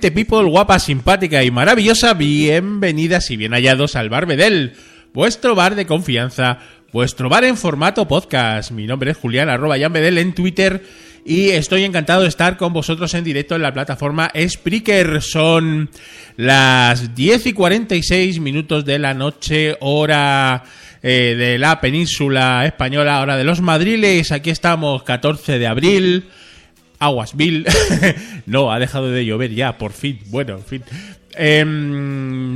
People guapa, simpática y maravillosa. Bienvenidas y bien hallados al Bar Bedel, vuestro bar de confianza, vuestro bar en formato podcast. Mi nombre es Julián, arroba Jan Bedel en Twitter y estoy encantado de estar con vosotros en directo en la plataforma Spreaker. Son las 10 y 46 minutos de la noche, hora eh, de la península española, hora de los madriles. Aquí estamos, 14 de abril. Aguas, Bill. no, ha dejado de llover ya, por fin. Bueno, en fin. Eh,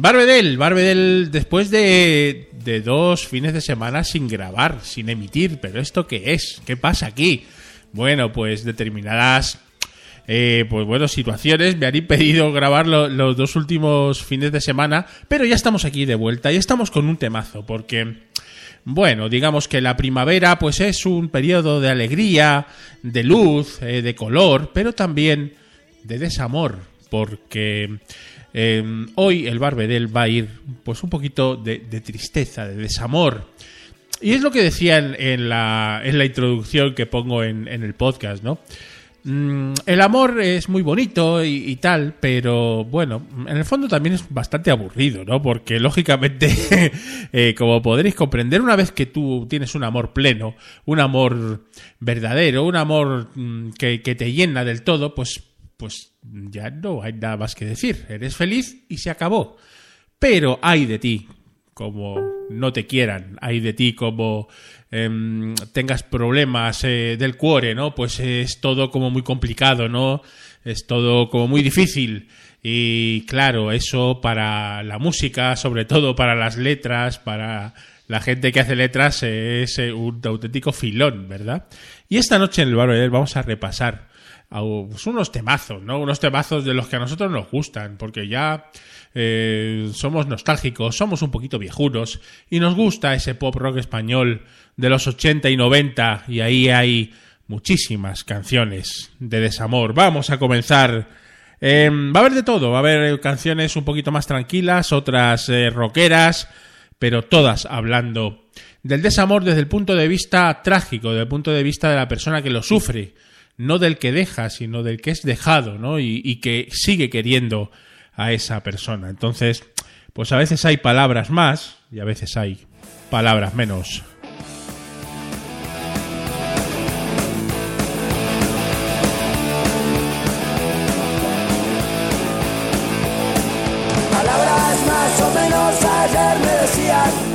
Barbedel, Barbedel, después de, de dos fines de semana sin grabar, sin emitir, pero ¿esto qué es? ¿Qué pasa aquí? Bueno, pues determinadas eh, pues bueno, situaciones me han impedido grabar lo- los dos últimos fines de semana, pero ya estamos aquí de vuelta y estamos con un temazo, porque, bueno, digamos que la primavera pues es un periodo de alegría, de luz, eh, de color, pero también de desamor, porque eh, hoy el Barbedel va a ir pues un poquito de, de tristeza, de desamor. Y es lo que decía en, en la, en la introducción que pongo en, en el podcast, ¿no? Mm, el amor es muy bonito y, tal, pero bueno, en el fondo también es bastante aburrido, ¿no? Porque lógicamente, eh, como podréis comprender, una vez que tú tienes un amor pleno, un amor verdadero, un amor mm, que, que te llena del todo, pues, pues ya no hay nada más que decir. Eres feliz y se acabó. Pero hay de ti, como no te quieran, hay de ti como em, tengas problemas eh, del cuore, ¿no? Pues es todo como muy complicado, ¿no? Es todo como muy difícil. Y claro, eso para la música, sobre todo para las letras, para la gente que hace letras, es eh, un auténtico filón, ¿verdad? Y esta noche en el Bar Bedel vamos a repasar pues, unos temazos, ¿no? Unos temazos de los que a nosotros nos gustan, porque ya eh, somos nostálgicos, somos un poquito viejunos y nos gusta ese pop rock español de los 80 y 90 y ahí hay muchísimas canciones de desamor. Vamos a comenzar. Eh, va a haber de todo, va a haber canciones un poquito más tranquilas, otras eh, rockeras, pero todas hablando del desamor desde el punto de vista trágico, desde el punto de vista de la persona que lo sufre, no del que deja, sino del que es dejado, ¿no? Y, que sigue queriendo a esa persona. Entonces, pues a veces hay palabras más y a veces hay palabras menos. Palabras más o menos ayer me decían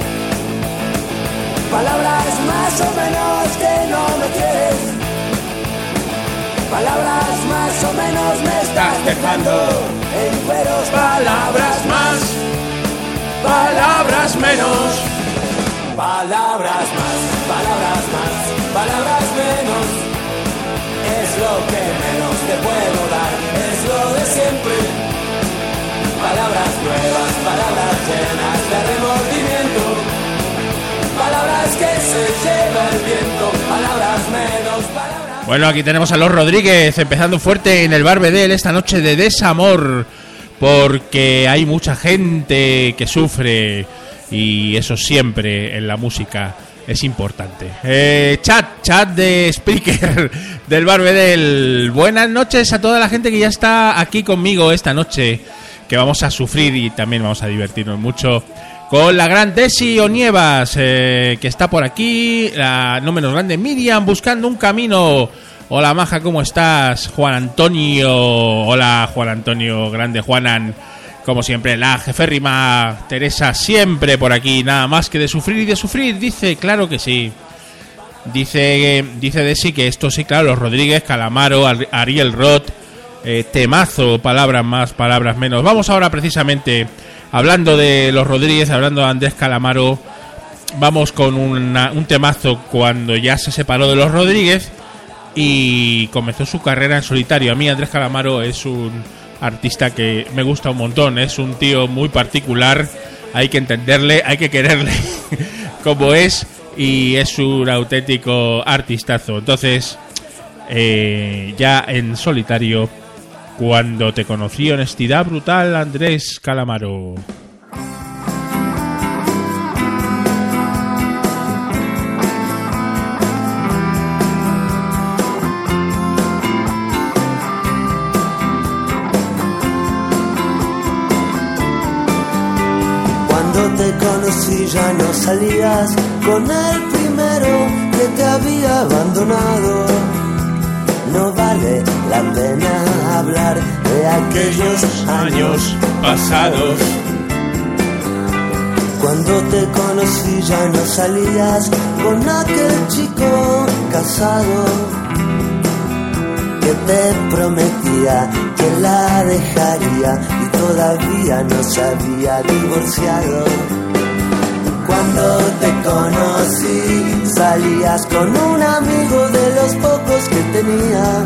Palabras más o menos que no me quieres Palabras más o menos me estás dejando. En cueros Palabras más, palabras menos. Palabras más, palabras más, palabras menos. Es lo que menos te puedo dar, es lo de siempre. Palabras nuevas, palabras llenas de remordimiento. Palabras que se lleva el viento, palabras menos, Bueno, aquí tenemos a los Rodríguez empezando fuerte en el Bar Bedel esta noche de desamor. Porque hay mucha gente que sufre y eso siempre en la música es importante. Eh, chat, chat de speaker del Bar Bedel. Buenas noches a toda la gente que ya está aquí conmigo esta noche. Que vamos a sufrir y también vamos a divertirnos mucho con la gran Desi Onievas, eh, que está por aquí, la no menos grande Miriam, buscando un camino. Hola Maja, ¿cómo estás? Juan Antonio, hola Juan Antonio, grande Juanan, como siempre, la jeférrima Teresa, siempre por aquí, nada más que de sufrir y de sufrir, dice, claro que sí. Dice, dice Desi que esto sí, claro, los Rodríguez, Calamaro, Ar- Ariel Roth, eh, temazo, palabras más, palabras menos. Vamos ahora precisamente, hablando de los Rodríguez, hablando de Andrés Calamaro, vamos con una- un temazo cuando ya se separó de los Rodríguez y comenzó su carrera en solitario. A mí Andrés Calamaro es un artista que me gusta un montón, es un tío muy particular, hay que entenderle, hay que quererle como es y es un auténtico artistazo. Entonces, eh, ya en solitario, cuando te conocí, honestidad brutal, Andrés Calamaro. si ya no salías con el primero que te había abandonado. No vale la pena hablar de aquellos años pasados. Cuando te conocí ya no salías con aquel chico casado que te prometía que la dejaría y todavía no se había divorciado. Cuando te conocí salías con un amigo de los pocos que tenía.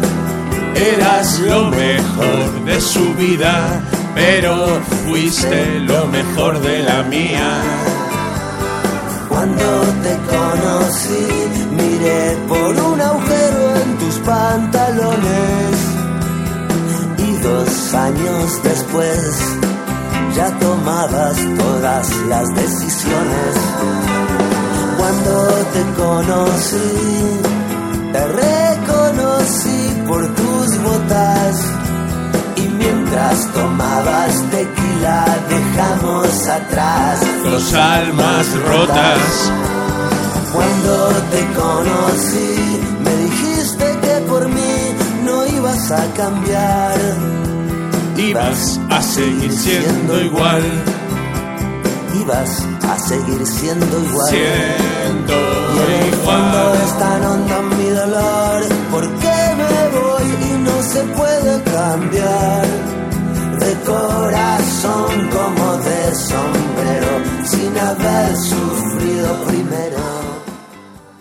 Eras lo mejor de su vida, pero fuiste lo mejor de la mía. Cuando te conocí, miré por un agujero en tus pantalones. Y dos años después, ya tomabas todas las decisiones. Cuando te conocí, te reconocí por tus botas. Y mientras tomabas tequila, dejamos atrás Dos almas rotas. Cuando te conocí, me dijiste que por mí no ibas a cambiar. Ibas a seguir siendo igual. Ibas a seguir siendo igual. Siendo Y en el fondo es tan hondo mi dolor, porque me voy y no se puede cambiar. De corazón como de sombrero, sin haber sufrido primero.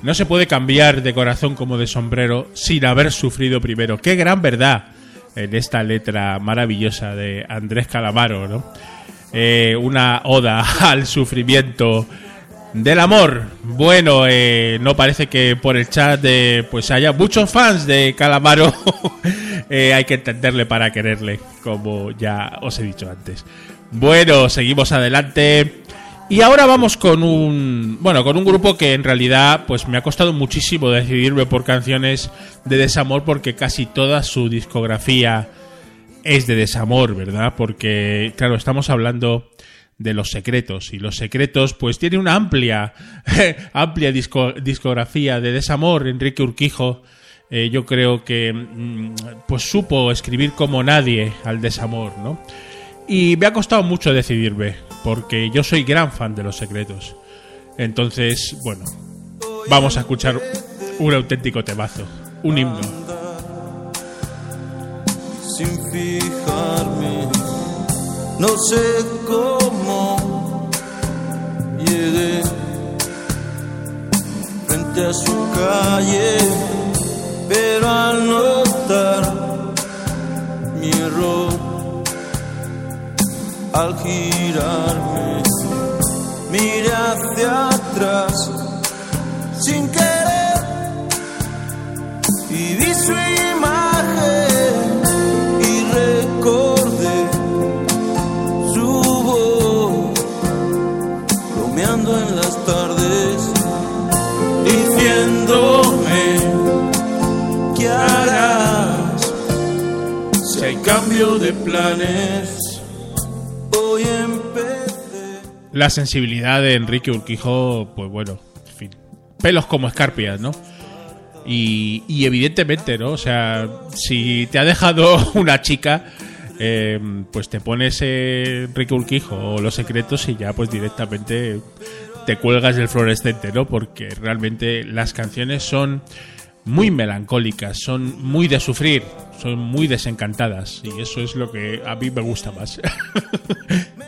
No se puede cambiar de corazón como de sombrero sin haber sufrido primero. Qué gran verdad en esta letra maravillosa de Andrés Calamaro, ¿no? Eh, una oda al sufrimiento del amor. Bueno, eh, no parece que por el chat de, pues haya muchos fans de Calamaro. Eh, hay que entenderle para quererle, como ya os he dicho antes. Bueno, seguimos adelante. Y ahora vamos con un bueno, con un grupo que en realidad pues me ha costado muchísimo decidirme por canciones de desamor porque casi toda su discografía es de desamor, ¿verdad? Porque claro, estamos hablando de los secretos y los secretos pues tiene una amplia amplia disco- discografía de desamor Enrique Urquijo eh, yo creo que mm, pues supo escribir como nadie al desamor, ¿no? Y me ha costado mucho decidirme, porque yo soy gran fan de los secretos. Entonces, bueno, vamos a escuchar un auténtico temazo, un himno. sin fijarme. No sé cómo llegué frente a su calle, pero al notar mi error, al girarme, miré hacia atrás sin querer y vi su imagen y recordé su voz bromeando en las tardes diciéndome ¿qué harás si hay cambio de planes La sensibilidad de Enrique Urquijo, pues bueno, en fin, pelos como escarpias, ¿no? Y, evidentemente, ¿no? O sea, si te ha dejado una chica, eh, pues te pones eh, Enrique Urquijo o Los Secretos y ya pues directamente te cuelgas del fluorescente, ¿no? Porque realmente las canciones son muy melancólicas, son muy de sufrir, son muy desencantadas y eso es lo que a mí me gusta más.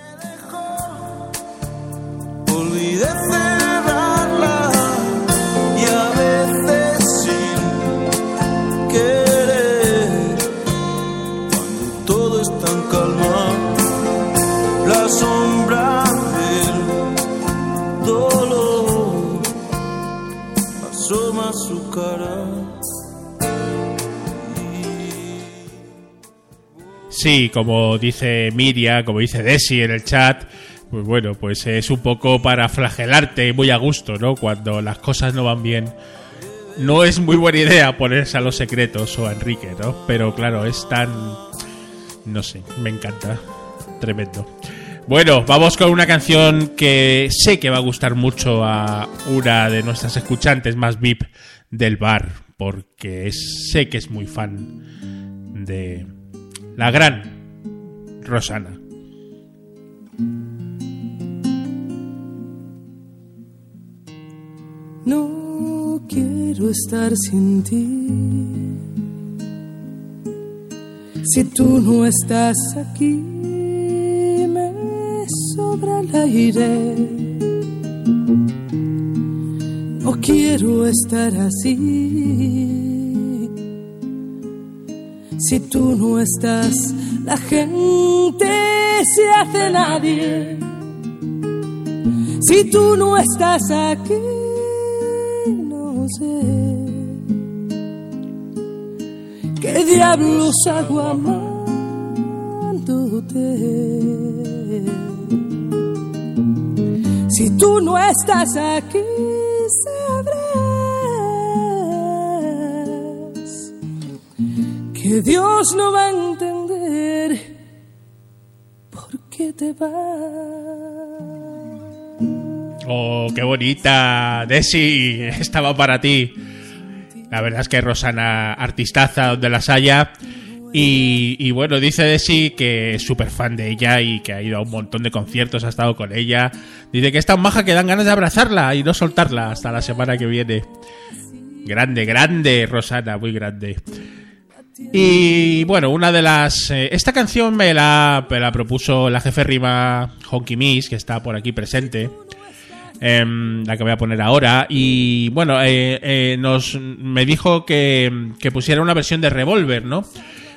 Sí, como dice Miria, como dice Desi en el chat, pues bueno, pues es un poco para flagelarte muy a gusto, ¿no? Cuando las cosas no van bien. No es muy buena idea ponerse a los secretos o a Enrique, ¿no? Pero claro, es tan... No sé, me encanta. Tremendo. Bueno, vamos con una canción que sé que va a gustar mucho a una de nuestras escuchantes más VIP del bar, porque sé que es muy fan de la gran Rosana. No quiero estar sin ti. Si tú no estás aquí, me sobra el aire. No quiero estar así. Si tú no estás, la gente se hace nadie. Si tú no estás aquí, qué diablos hago amándote. Si tú no estás aquí, sabrás que Dios no va a entender por qué te vas. Oh, qué bonita, Desi, estaba para ti. La verdad es que Rosana, artistaza donde las haya. Y, bueno, dice Desi que es súper fan de ella y que ha ido a un montón de conciertos, ha estado con ella. Dice que es tan maja que dan ganas de abrazarla y no soltarla hasta la semana que viene. Grande, grande, Rosana, muy grande. Y bueno, una de las. eh, esta canción me la, me la propuso la jefe rima Honky Miss, que está por aquí presente. Em, la que voy a poner ahora. Y bueno, eh, eh, nos, me dijo que, que pusiera una versión de Revolver, ¿no?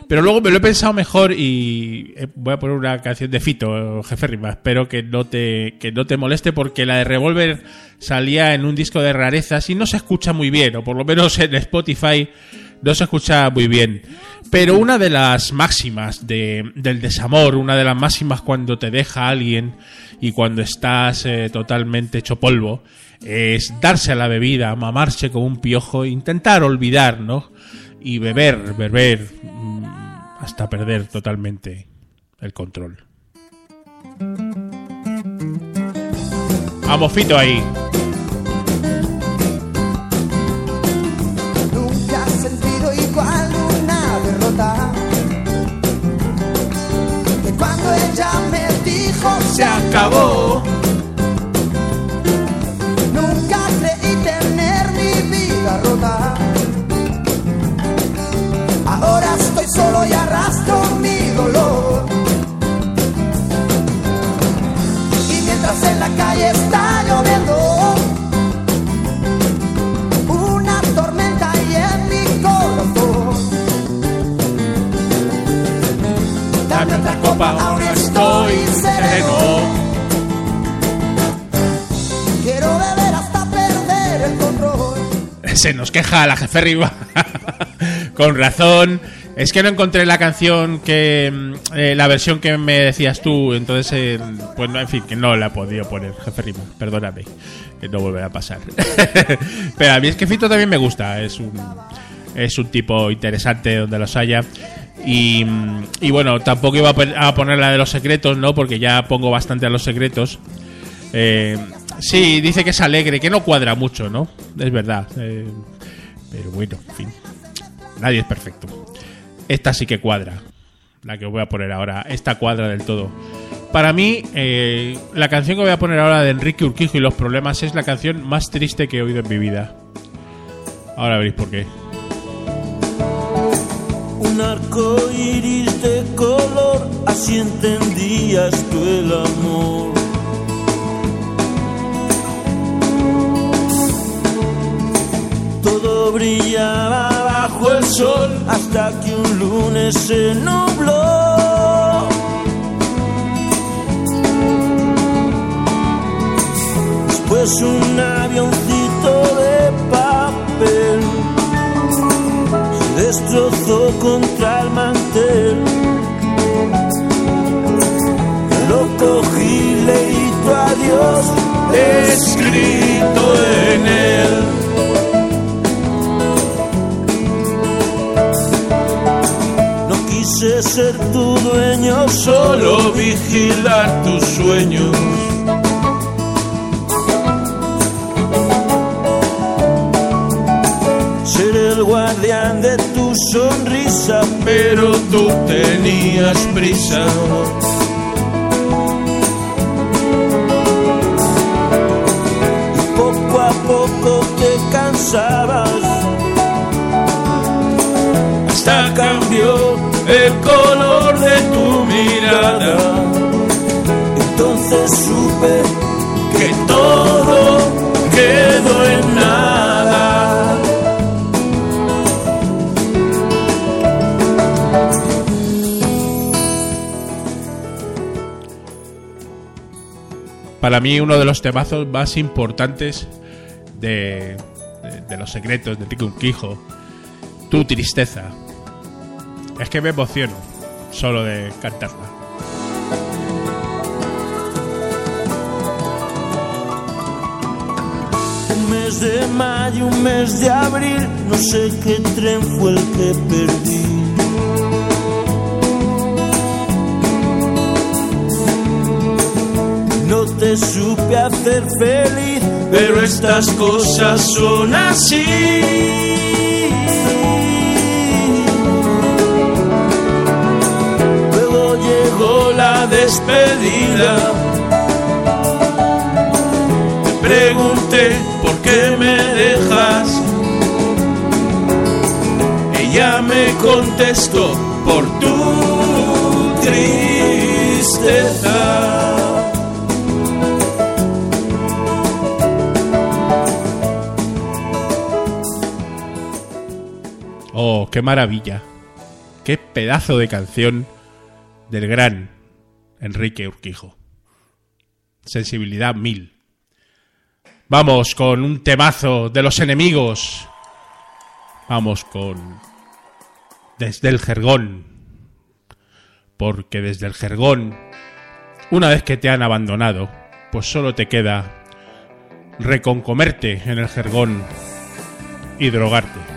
Pero luego me lo he pensado mejor y eh, voy a poner una canción de Fito, jefe rima. Espero que no te, que no te moleste porque la de Revolver salía en un disco de rarezas y no se escucha muy bien, o por lo menos en Spotify no se escucha muy bien. Pero una de las máximas de- del desamor, una de las máximas cuando te deja alguien y cuando estás eh, totalmente hecho polvo, es darse a la bebida, mamarse como un piojo, intentar olvidar, ¿no? Y beber, beber, mm, hasta perder totalmente el control. Fito ahí. Cuando ella me dijo Se acabó. Nunca creí tener mi vida rota. Ahora estoy solo y arrastro Aún estoy sereno. Quiero beber hasta perder el control. Se nos queja la jefe Riva. Con razón. Es que no encontré la canción que. mm, eh, la versión que me decías tú. Entonces, eh, pues no, en fin, que no la he podido poner, jefe Riva. Perdóname. Que no volverá a pasar. Pero a mí es que Fito también me gusta. Es un. Es un tipo interesante donde los haya. Y, y bueno, tampoco iba a poner la de los secretos, ¿no? Porque ya pongo bastante a los secretos. Eh, sí, dice que es alegre, que no cuadra mucho, ¿no? Es verdad. eh, pero bueno, en fin. Nadie es perfecto. Esta sí que cuadra. La que os voy a poner ahora. Esta cuadra del todo. Para mí, eh, la canción que voy a poner ahora de Enrique Urquijo y los problemas es la canción más triste que he oído en mi vida. Ahora veréis por qué. Un arco iris de color, así entendías tú el amor. Todo brillaba bajo el sol hasta que un lunes se nubló. Después un avioncito destrozó contra el mantel. Lo cogí, leí tu adiós escrito en él. No quise ser tu dueño, Solo vigilar tus sueños. Guardián de tu sonrisa, Pero tú tenías prisa. poco a poco te cansabas. Hasta cambió el color de tu mirada. Entonces supe Que todo Para mí uno de los temazos más importantes de, de, los secretos de Enrique Urquijo, Tu tristeza. Es que me emociono solo de cantarla. un mes de mayo, un mes de abril, no sé qué tren fue el que perdí. Te supe hacer feliz, Pero estas cosas son así. luego llegó la despedida. Te pregunté por qué me dejas. Ella me contestó por tu tristeza. Qué maravilla. Qué pedazo de canción del gran Enrique Urquijo. Sensibilidad mil. Vamos con un temazo de los enemigos. Vamos con Desde el Jergón. Porque desde el Jergón, una vez que te han abandonado, pues solo te queda reconcomerte en el Jergón y drogarte.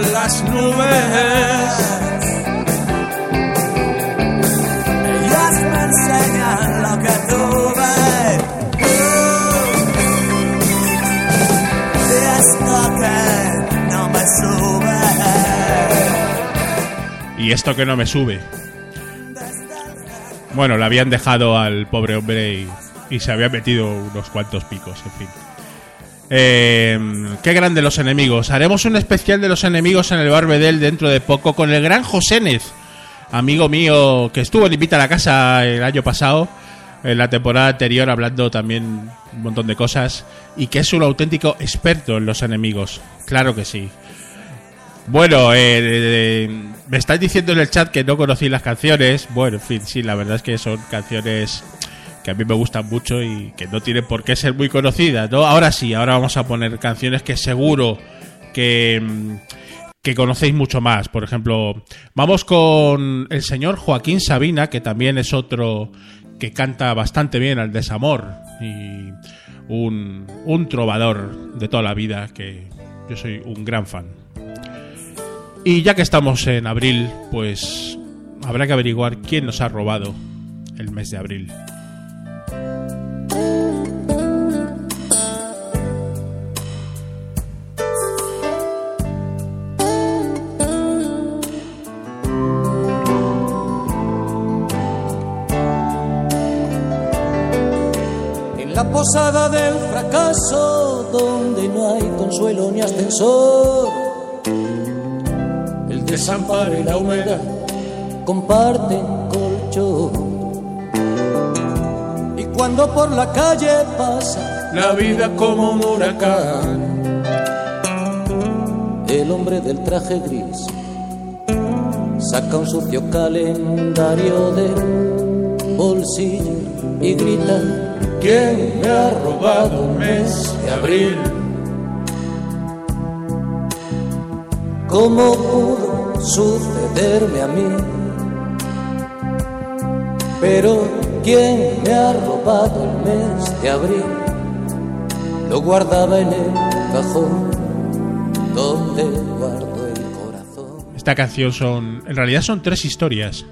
Las nubes. Ellas me enseñan lo que tuve. Y esto que no me sube. Y esto que no me sube. Bueno, le habían dejado al pobre hombre y se había metido unos cuantos picos, en fin. Eh, qué grande los enemigos. Haremos un especial de los enemigos en el Barbedel dentro de poco con el gran Josénez, amigo mío que estuvo en Invita a la Casa el año pasado, en la temporada anterior, hablando también un montón de cosas, y que es un auténtico experto en los enemigos. Claro que sí. Bueno, eh, eh, me estáis diciendo en el chat que no conocí las canciones. Bueno, en fin, sí, la verdad es que son canciones que a mí me gustan mucho y que no tienen por qué ser muy conocidas, ¿no? Ahora sí, ahora vamos a poner canciones que seguro que, mm, que conocéis mucho más. Por ejemplo, vamos con el señor Joaquín Sabina, que también es otro que canta bastante bien al desamor y un, un trovador de toda la vida que yo soy un gran fan. Y ya que estamos en abril, pues habrá que averiguar quién nos ha robado el mes de abril. Posada del fracaso, donde no hay consuelo ni ascensor, el desamparo y la humedad comparten colchón. Y cuando por la calle pasa La vida como un huracán. el hombre del traje gris, saca un sucio calendario del bolsillo y grita, ¿quién me ha robado un mes de abril? ¿Cómo pudo sucederme a mí? Pero ¿quién me ha robado el mes de abril? Lo guardaba en el cajón donde guardo el corazón. Esta canción son. En realidad son tres historias.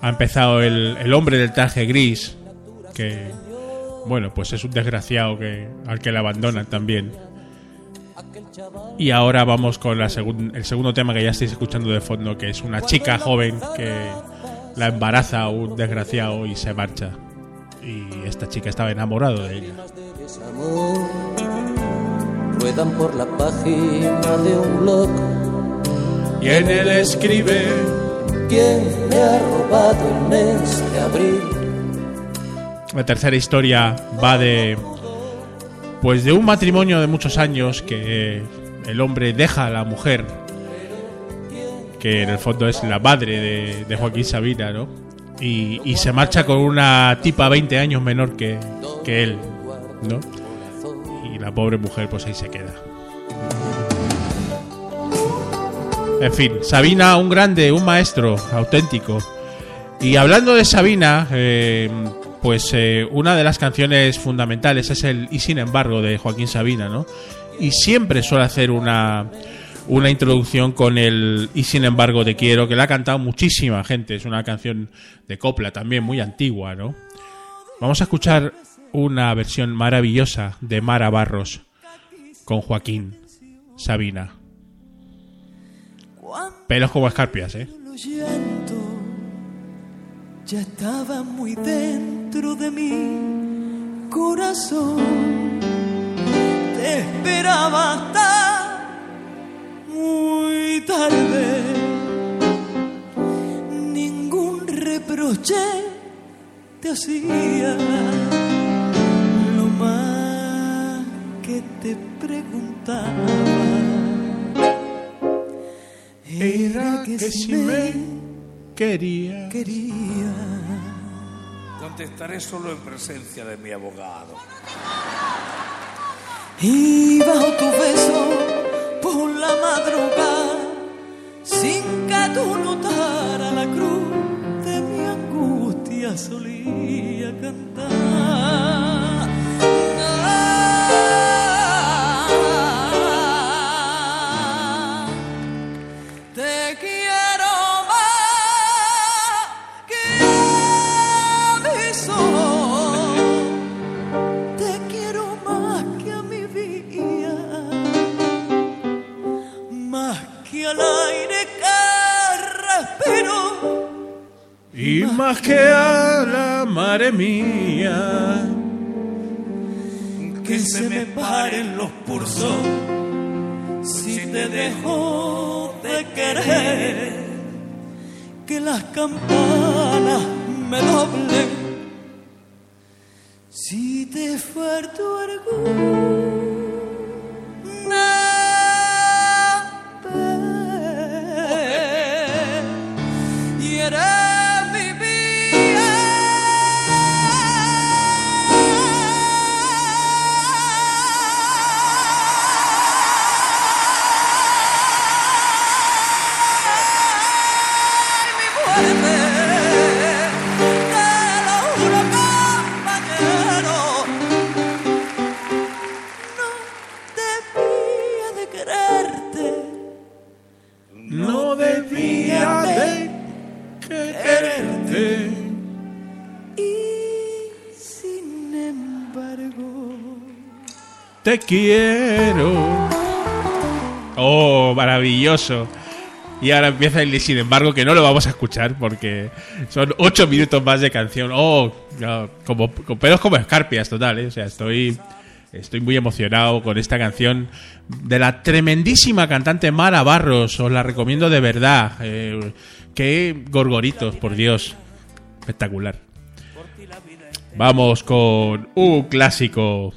Ha empezado el, el hombre del traje gris, que. Bueno, pues es un desgraciado que, al que le abandonan también. Y ahora vamos con la segun- el segundo tema que ya estáis escuchando de fondo, que es una chica joven que la embaraza un desgraciado y se marcha. Y esta chica estaba enamorado de ella. desamor ruedan por la página de un blog. Y en él escribe ¿Quién me ha robado el mes de abril? La tercera historia va de. Pues de un matrimonio de muchos años que el hombre deja a la mujer, que en el fondo es la madre de, de Joaquín Sabina, ¿no? Y, y se marcha con una tipa 20 años menor que, que él, ¿no? Y la pobre mujer, pues ahí se queda. En fin, Sabina, un grande, un maestro auténtico. Y hablando de Sabina, eh, pues eh, una de las canciones fundamentales es el Y sin embargo de Joaquín Sabina, ¿no? Y siempre suele hacer una, una introducción con el Y sin embargo te quiero, que la ha cantado muchísima gente. Es una canción de copla también muy antigua, ¿no? Vamos a escuchar una versión maravillosa de Mara Barros con Joaquín Sabina. Pelos como escarpias, ¿eh? Ya estaba muy dentro de mi corazón. Te esperaba hasta muy tarde. Ningún reproche te hacía. Lo más que te preguntaba era que si me quería. quería. Contestaré solo en presencia de mi abogado. Y bajo tu beso por la madrugada, sin que tú notaras la cruz de mi angustia, solía cantar. Mía. que se me paren los pulsos si te dejo de querer, que las campanas me doblen si te falto quiero. Oh, maravilloso. Y ahora empieza el sin embargo, que no lo vamos a escuchar porque son ocho minutos más de canción. Oh, como, con pelos como escarpias, total. ¿eh? O sea, estoy, estoy muy emocionado con esta canción de la tremendísima cantante Mara Barros. Os la recomiendo de verdad. Eh, qué gorgoritos, por Dios. Espectacular. Vamos con un clásico.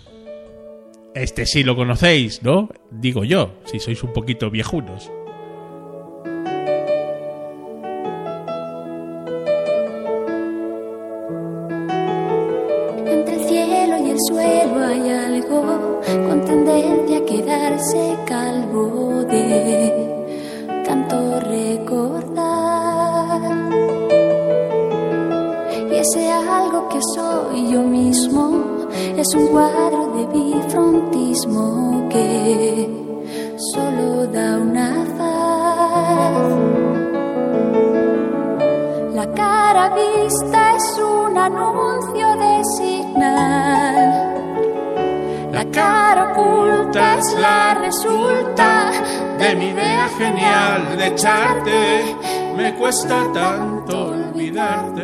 Este sí lo conocéis, ¿no? Digo yo, si sois un poquito viejunos. Entre el cielo y el suelo hay algo con tendencia a quedarse calvo de tanto recordar. Y ese algo que soy yo mismo es un cuadro de bifrontismo que solo da una faz. La cara vista es un anuncio de signal. La cara oculta es la resulta de mi idea genial de echarte. Me cuesta tanto olvidarte.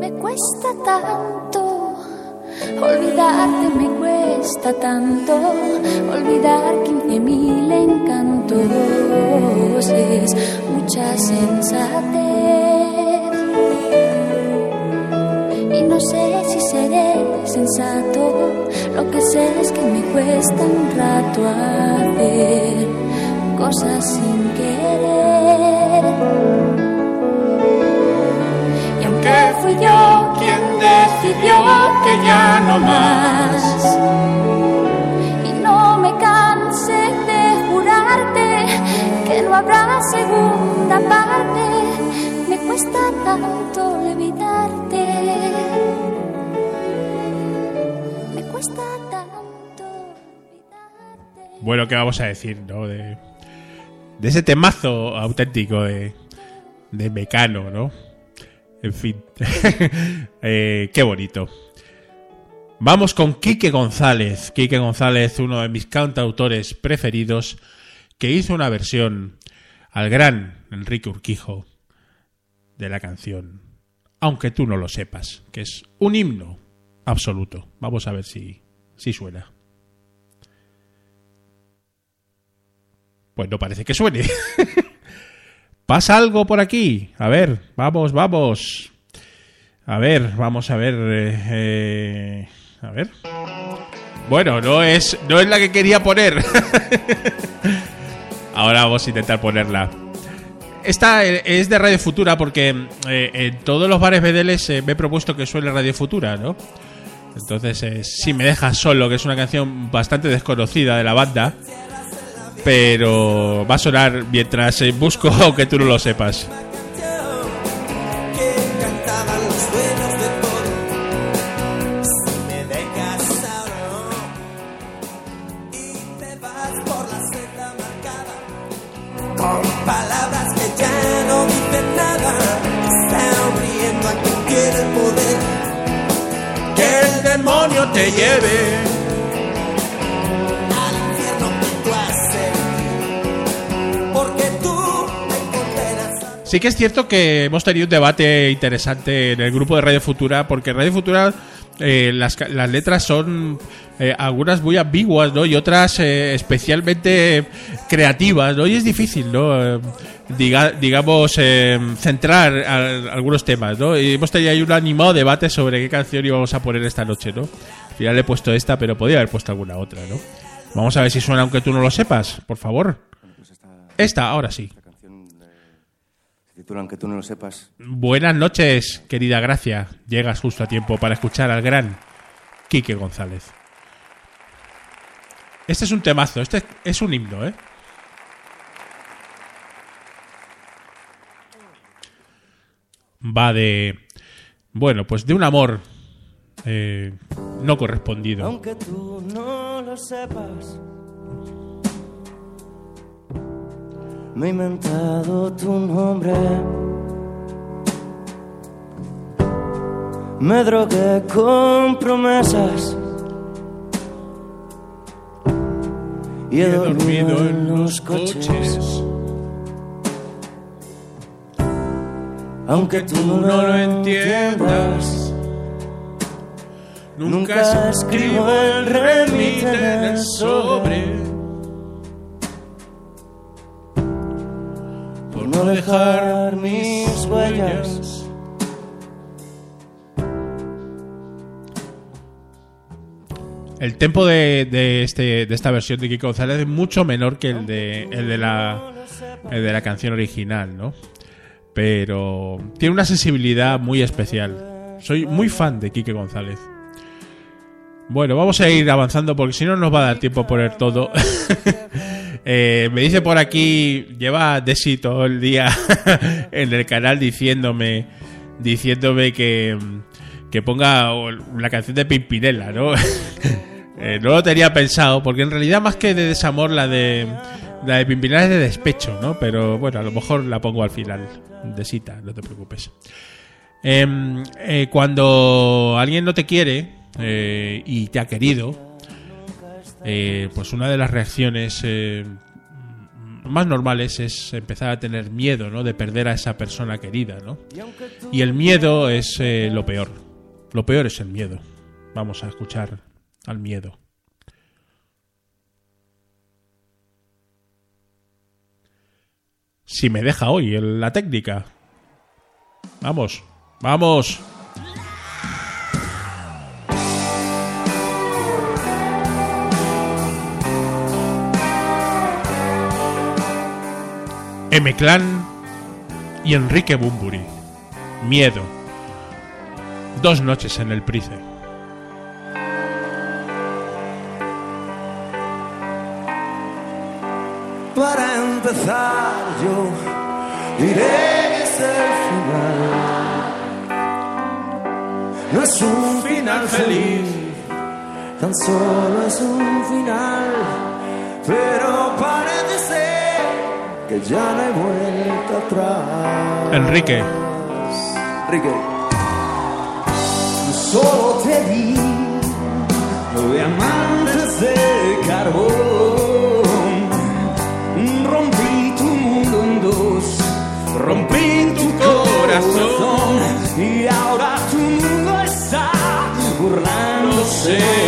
Me cuesta tanto olvidarte, me cuesta tanto olvidar quince mil encantos. Es mucha sensatez. Y no sé si seré sensato. Lo que sé es que me cuesta un rato hacer cosas sin querer. Y aunque fui yo decidió que ya no más, y no me canse de jurarte que no habrá segunda parte, me cuesta tanto olvidarte. Me cuesta tanto olvidarte. Bueno, ¿qué vamos a decir, no? De, de ese temazo auténtico de, de Mecano, ¿no? En fin. Eh, qué bonito. Vamos con Quique González. Quique González, uno de mis cantautores preferidos, que hizo una versión al gran Enrique Urquijo de la canción Aunque tú no lo sepas, que es un himno absoluto. Vamos a ver si, si suena. Pues no parece que suene. ¿Pasa algo por aquí? A ver, vamos, vamos. A ver, vamos a ver. eh, eh, a ver. Bueno, no es, no es la que quería poner. Ahora vamos a intentar ponerla. Esta eh, es de Radio Futura porque en todos los bares bedeles me he propuesto que suene Radio Futura, ¿no? Entonces, si me dejas solo, que es una canción bastante desconocida de la banda, pero va a sonar mientras eh, busco que tú no lo sepas. que cantaban Sí que es cierto que hemos tenido un debate interesante en el grupo de Radio Futura, porque Radio Futura eh, las, las letras son eh, algunas muy ambiguas, ¿no? Y otras eh, especialmente creativas, ¿no? Y es difícil, ¿no? Eh, diga- digamos, eh, centrar al- algunos temas, ¿no? Y hemos tenido ahí un animado debate sobre qué canción íbamos a poner esta noche, ¿no? Al final le he puesto esta, pero podía haber puesto alguna otra, ¿no? Vamos a ver si suena aunque tú no lo sepas, por favor. Esta, ahora sí. Titula Aunque tú no lo sepas. Buenas noches, querida Gracia. Llegas justo a tiempo para escuchar al gran Quique González. Este es un temazo, este es un himno, ¿eh? Va de... Bueno, pues de un amor eh, no correspondido. Aunque tú no lo sepas. Me he inventado tu nombre. Me drogué con promesas. Y he dormido en los coches. Aunque tú no lo entiendas. Nunca escribo el remite en el sobre. Dejar mis huellas. El tempo de, de este, de esta versión de Kiko González es mucho menor que el de, el de, la, el de la canción original, ¿no? Pero tiene una sensibilidad muy especial. Soy muy fan de Kike González. Bueno, vamos a ir avanzando porque si no nos va a dar tiempo a poner todo. Eh, me dice por aquí, lleva Desi todo el día en el canal diciéndome, diciéndome que, que ponga la canción de Pimpinela, ¿no? Eh, no lo tenía pensado, porque en realidad más que de desamor la de la de Pimpinela es de despecho, ¿no? Pero bueno, a lo mejor la pongo al final, de cita, no te preocupes. Em, eh, cuando alguien no te quiere y te ha querido, eh, pues una de las reacciones eh, más normales es empezar a tener miedo, ¿no? De perder a esa persona querida, ¿no? Y el miedo es eh, lo peor. Lo peor es el miedo. Vamos a escuchar al miedo. Si me deja hoy la técnica. Vamos, vamos. M-Clan y Enrique Bumburi. Miedo. Dos noches en el Price. Para empezar yo diré que es el final. No es un final feliz, tan solo es un final. Pero ser que ya no hay vuelta atrás. Enrique. Enrique. Solo te di diamantes de carbón. Rompí tu mundo en dos, rompí tu corazón. Y ahora tu mundo está burlándose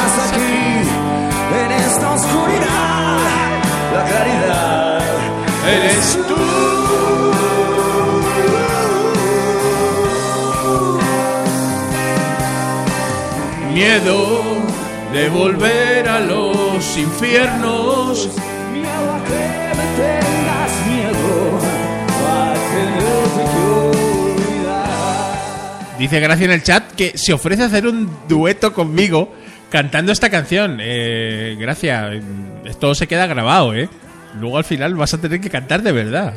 eres tú. Miedo de volver a los infiernos. Miedo a que me tengas miedo, a que olvidar. Dice Gracia en el chat que se ofrece a hacer un dueto conmigo cantando esta canción. Eh, Gracia, esto se queda grabado, ¿eh? Luego al final vas a tener que cantar de verdad.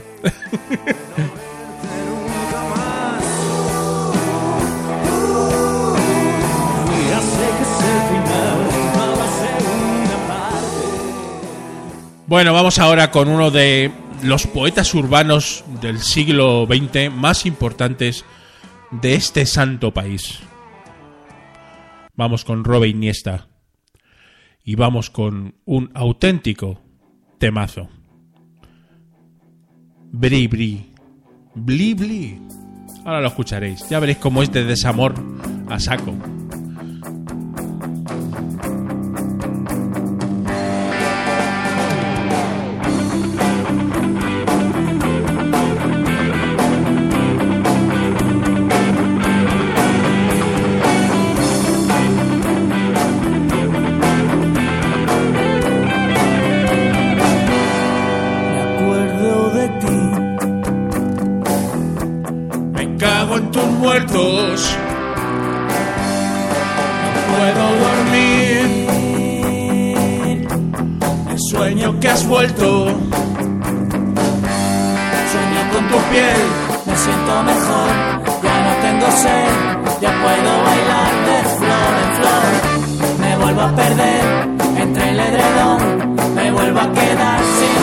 Bueno, vamos ahora con uno de los poetas urbanos del siglo XX más importantes de este santo país. Vamos con Robe Iniesta. Y vamos con un auténtico temazo. Bri Bri. Bli Bli. Ahora lo escucharéis. Ya veréis cómo es de desamor a saco.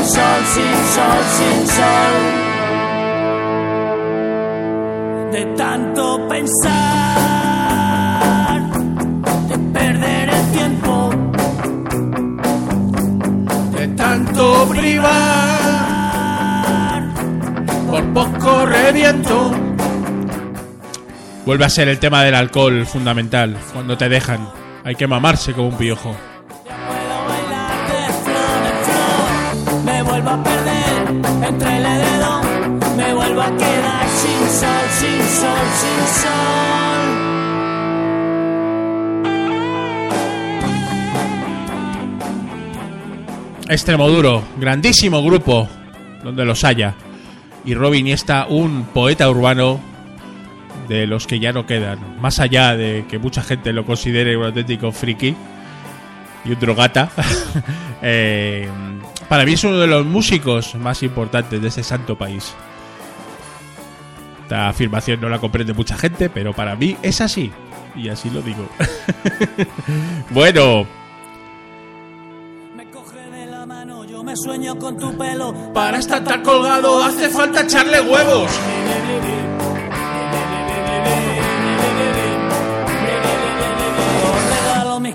Sol, sin sol, sin sol. De tanto pensar, de perder el tiempo. De tanto privar, por poco reviento. Vuelve a ser el tema del alcohol fundamental. Cuando te dejan, hay que mamarse como un piojo. Vuelvo a perder entre el edredón. Me vuelvo a quedar sin sol, sin sol, sin sol. Extremoduro, grandísimo grupo, donde los haya. Y Robin Iniesta, un poeta urbano de los que ya no quedan. Más allá de que mucha gente lo considere un auténtico friki y un drogata. eh, para mí es uno de los músicos más importantes de ese santo país. Esta afirmación no la comprende mucha gente, pero para mí es así. Y así lo digo. bueno, Me coge de la mano, yo me sueño con tu pelo. Para estar tan colgado hace falta echarle huevos.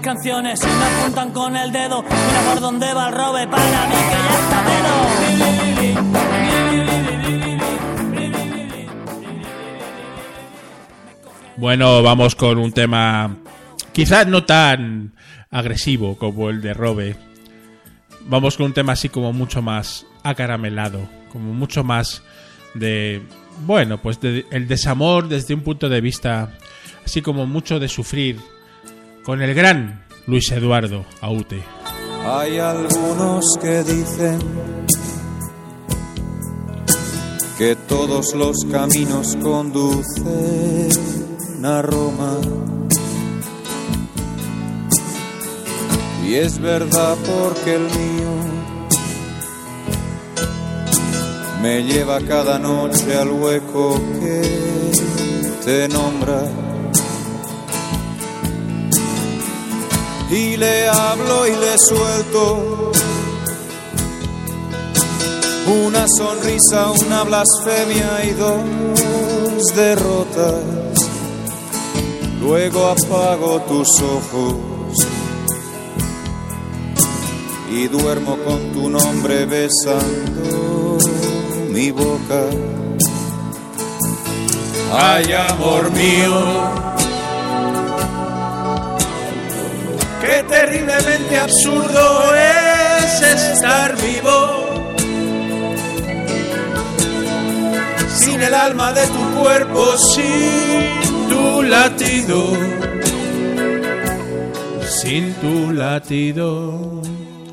Canciones y me apuntan con el dedo. Mira por dónde va el robe para mí que ya está Bueno, vamos con un tema quizás no tan agresivo como el de Robe. Vamos con un tema así como mucho más acaramelado, como mucho más de, bueno, pues de, el desamor desde un punto de vista así como mucho de sufrir con el gran Luis Eduardo Aute. Hay algunos que dicen que todos los caminos conducen a Roma. Y es verdad porque el mío me lleva cada noche al hueco que te nombra. Y le hablo y le suelto una sonrisa, una blasfemia y dos derrotas. Luego apago tus ojos y duermo con tu nombre besando mi boca. Ay, amor mío. Qué terriblemente absurdo es estar vivo. Sin el alma de tu cuerpo, sin tu latido, sin tu latido.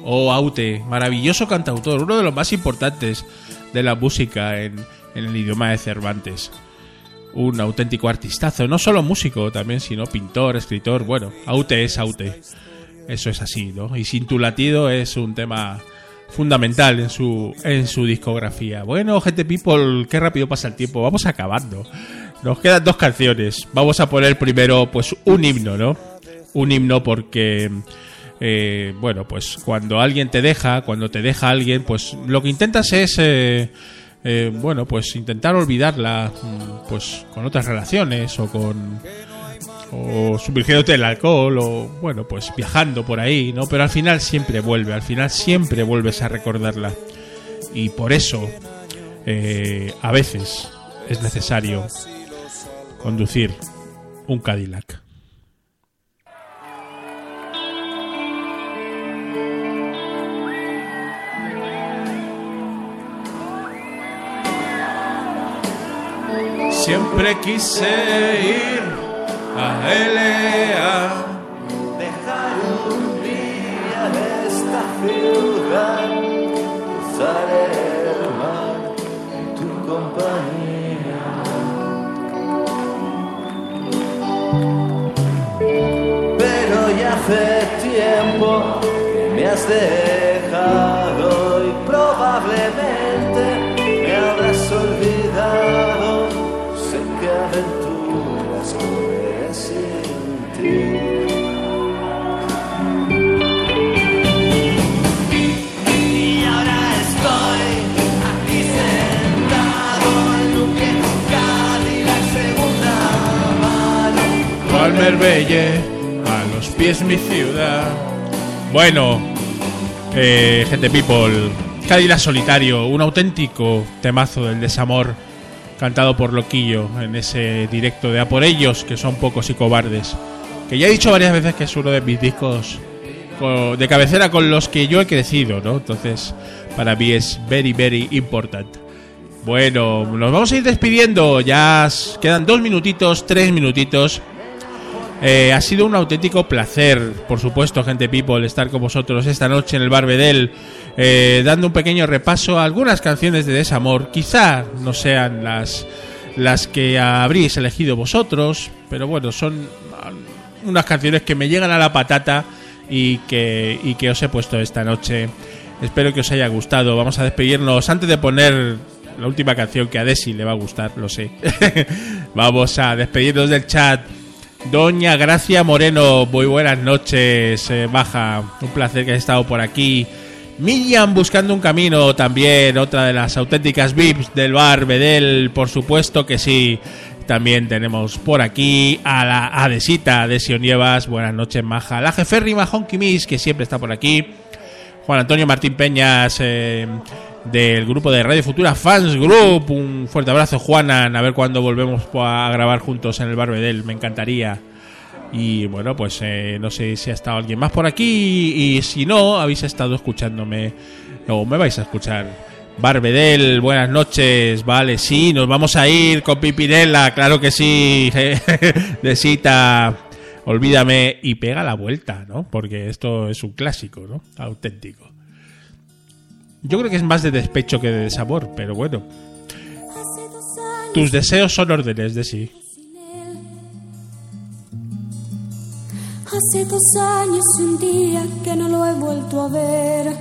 Oh, Aute, maravilloso cantautor, uno de los más importantes de la música en, en el idioma de Cervantes un auténtico artistazo, no solo músico también, sino pintor, escritor, bueno, Aute es Aute. Eso es así, ¿no? Y Sin tu latido es un tema fundamental en su en su discografía. Bueno, gente people, qué rápido pasa el tiempo. Vamos acabando. Nos quedan dos canciones. Vamos a poner primero pues un himno, ¿no? Un himno porque eh, bueno, pues cuando alguien te deja, cuando te deja alguien, pues lo que intentas es eh, eh, bueno, pues intentar olvidarla mm, pues con otras relaciones o con o sumergiéndote en el alcohol o bueno, pues viajando por ahí, ¿no? Pero al final siempre vuelve, al final siempre vuelves a recordarla. Y por eso eh, a veces es necesario conducir un Cadillac. Siempre quise ir a Elea, dejar un día esta ciudad, cruzar el mar en tu compañía. Pero ya hace tiempo me has dejado. A los pies mi ciudad. Bueno, eh, gente people, Cadillac Solitario, un auténtico temazo del desamor cantado por Loquillo en ese directo de A por ellos, que son pocos y cobardes. Que ya he dicho varias veces que es uno de mis discos co- de cabecera con los que yo he crecido, ¿no? Entonces, para mí es very, very important. Bueno, nos vamos a ir despidiendo. Ya quedan dos minutitos, tres minutitos. Eh, ha sido un auténtico placer, por supuesto, gente people, estar con vosotros esta noche en el Barbedel, eh, dando un pequeño repaso a algunas canciones de desamor. Quizá no sean las, las que habréis elegido vosotros, pero bueno, son ah, unas canciones que me llegan a la patata y que, y que os he puesto esta noche. Espero que os haya gustado. Vamos a despedirnos antes de poner la última canción que a Desi le va a gustar, lo sé. Vamos a despedirnos del chat. Doña Gracia Moreno, muy buenas noches, eh, Baja. Un placer que hayas estado por aquí. Miriam buscando un camino también, otra de las auténticas VIPs del bar Bedel, por supuesto que sí. También tenemos por aquí a la Adesita de Nievas, buenas noches, Maja. La jeférrima Honky Miss, que siempre está por aquí. Juan Antonio Martín Peñas, eh, del grupo de Radio Futura Fans Group. Un fuerte abrazo, Juanan. A ver cuándo volvemos a grabar juntos en el Barbedel. Me encantaría. Y bueno, pues eh, no sé si ha estado alguien más por aquí. Y si no, habéis estado escuchándome. O me vais a escuchar. Barbedel, buenas noches. Vale, sí, nos vamos a ir con Pipinela. Claro que sí. de cita. Olvídame y pega la vuelta, ¿no? Porque esto es un clásico, ¿no? Auténtico. Yo creo que es más de despecho que de desamor, pero bueno. Tus deseos son órdenes de sí. Hace dos años y un día que no lo he vuelto a ver.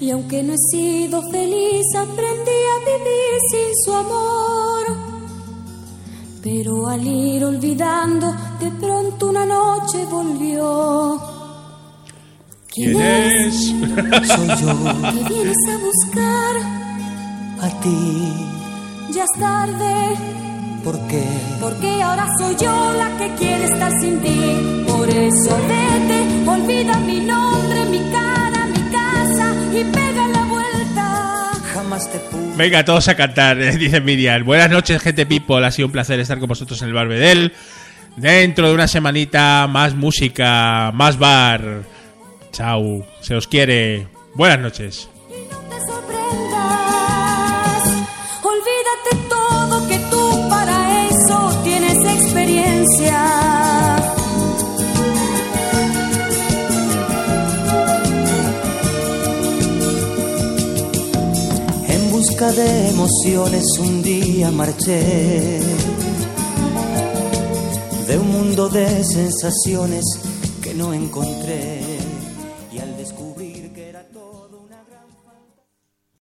Y aunque no he sido feliz, aprendí a vivir sin su amor. Pero al ir olvidando, de pronto una noche volvió. ¿Quién es? Soy yo ¿Qué vienes a buscar? a ti, Ya es tarde, porque porque ahora soy yo la que quiere estar sin ti. Por eso vete, olvida mi nombre, mi cara, mi casa y pega la vuelta. jamás te pude. Venga, todos a cantar, eh, dice Miriam. Buenas noches, gente people. Ha sido un placer estar con vosotros en el Barbedel. Dentro de una semanita, más música, más bar. Chao, se os quiere. Buenas noches. Y no te sorprendas, olvídate todo que tú para eso tienes experiencia. En busca de emociones un día marché de un mundo de sensaciones que no encontré.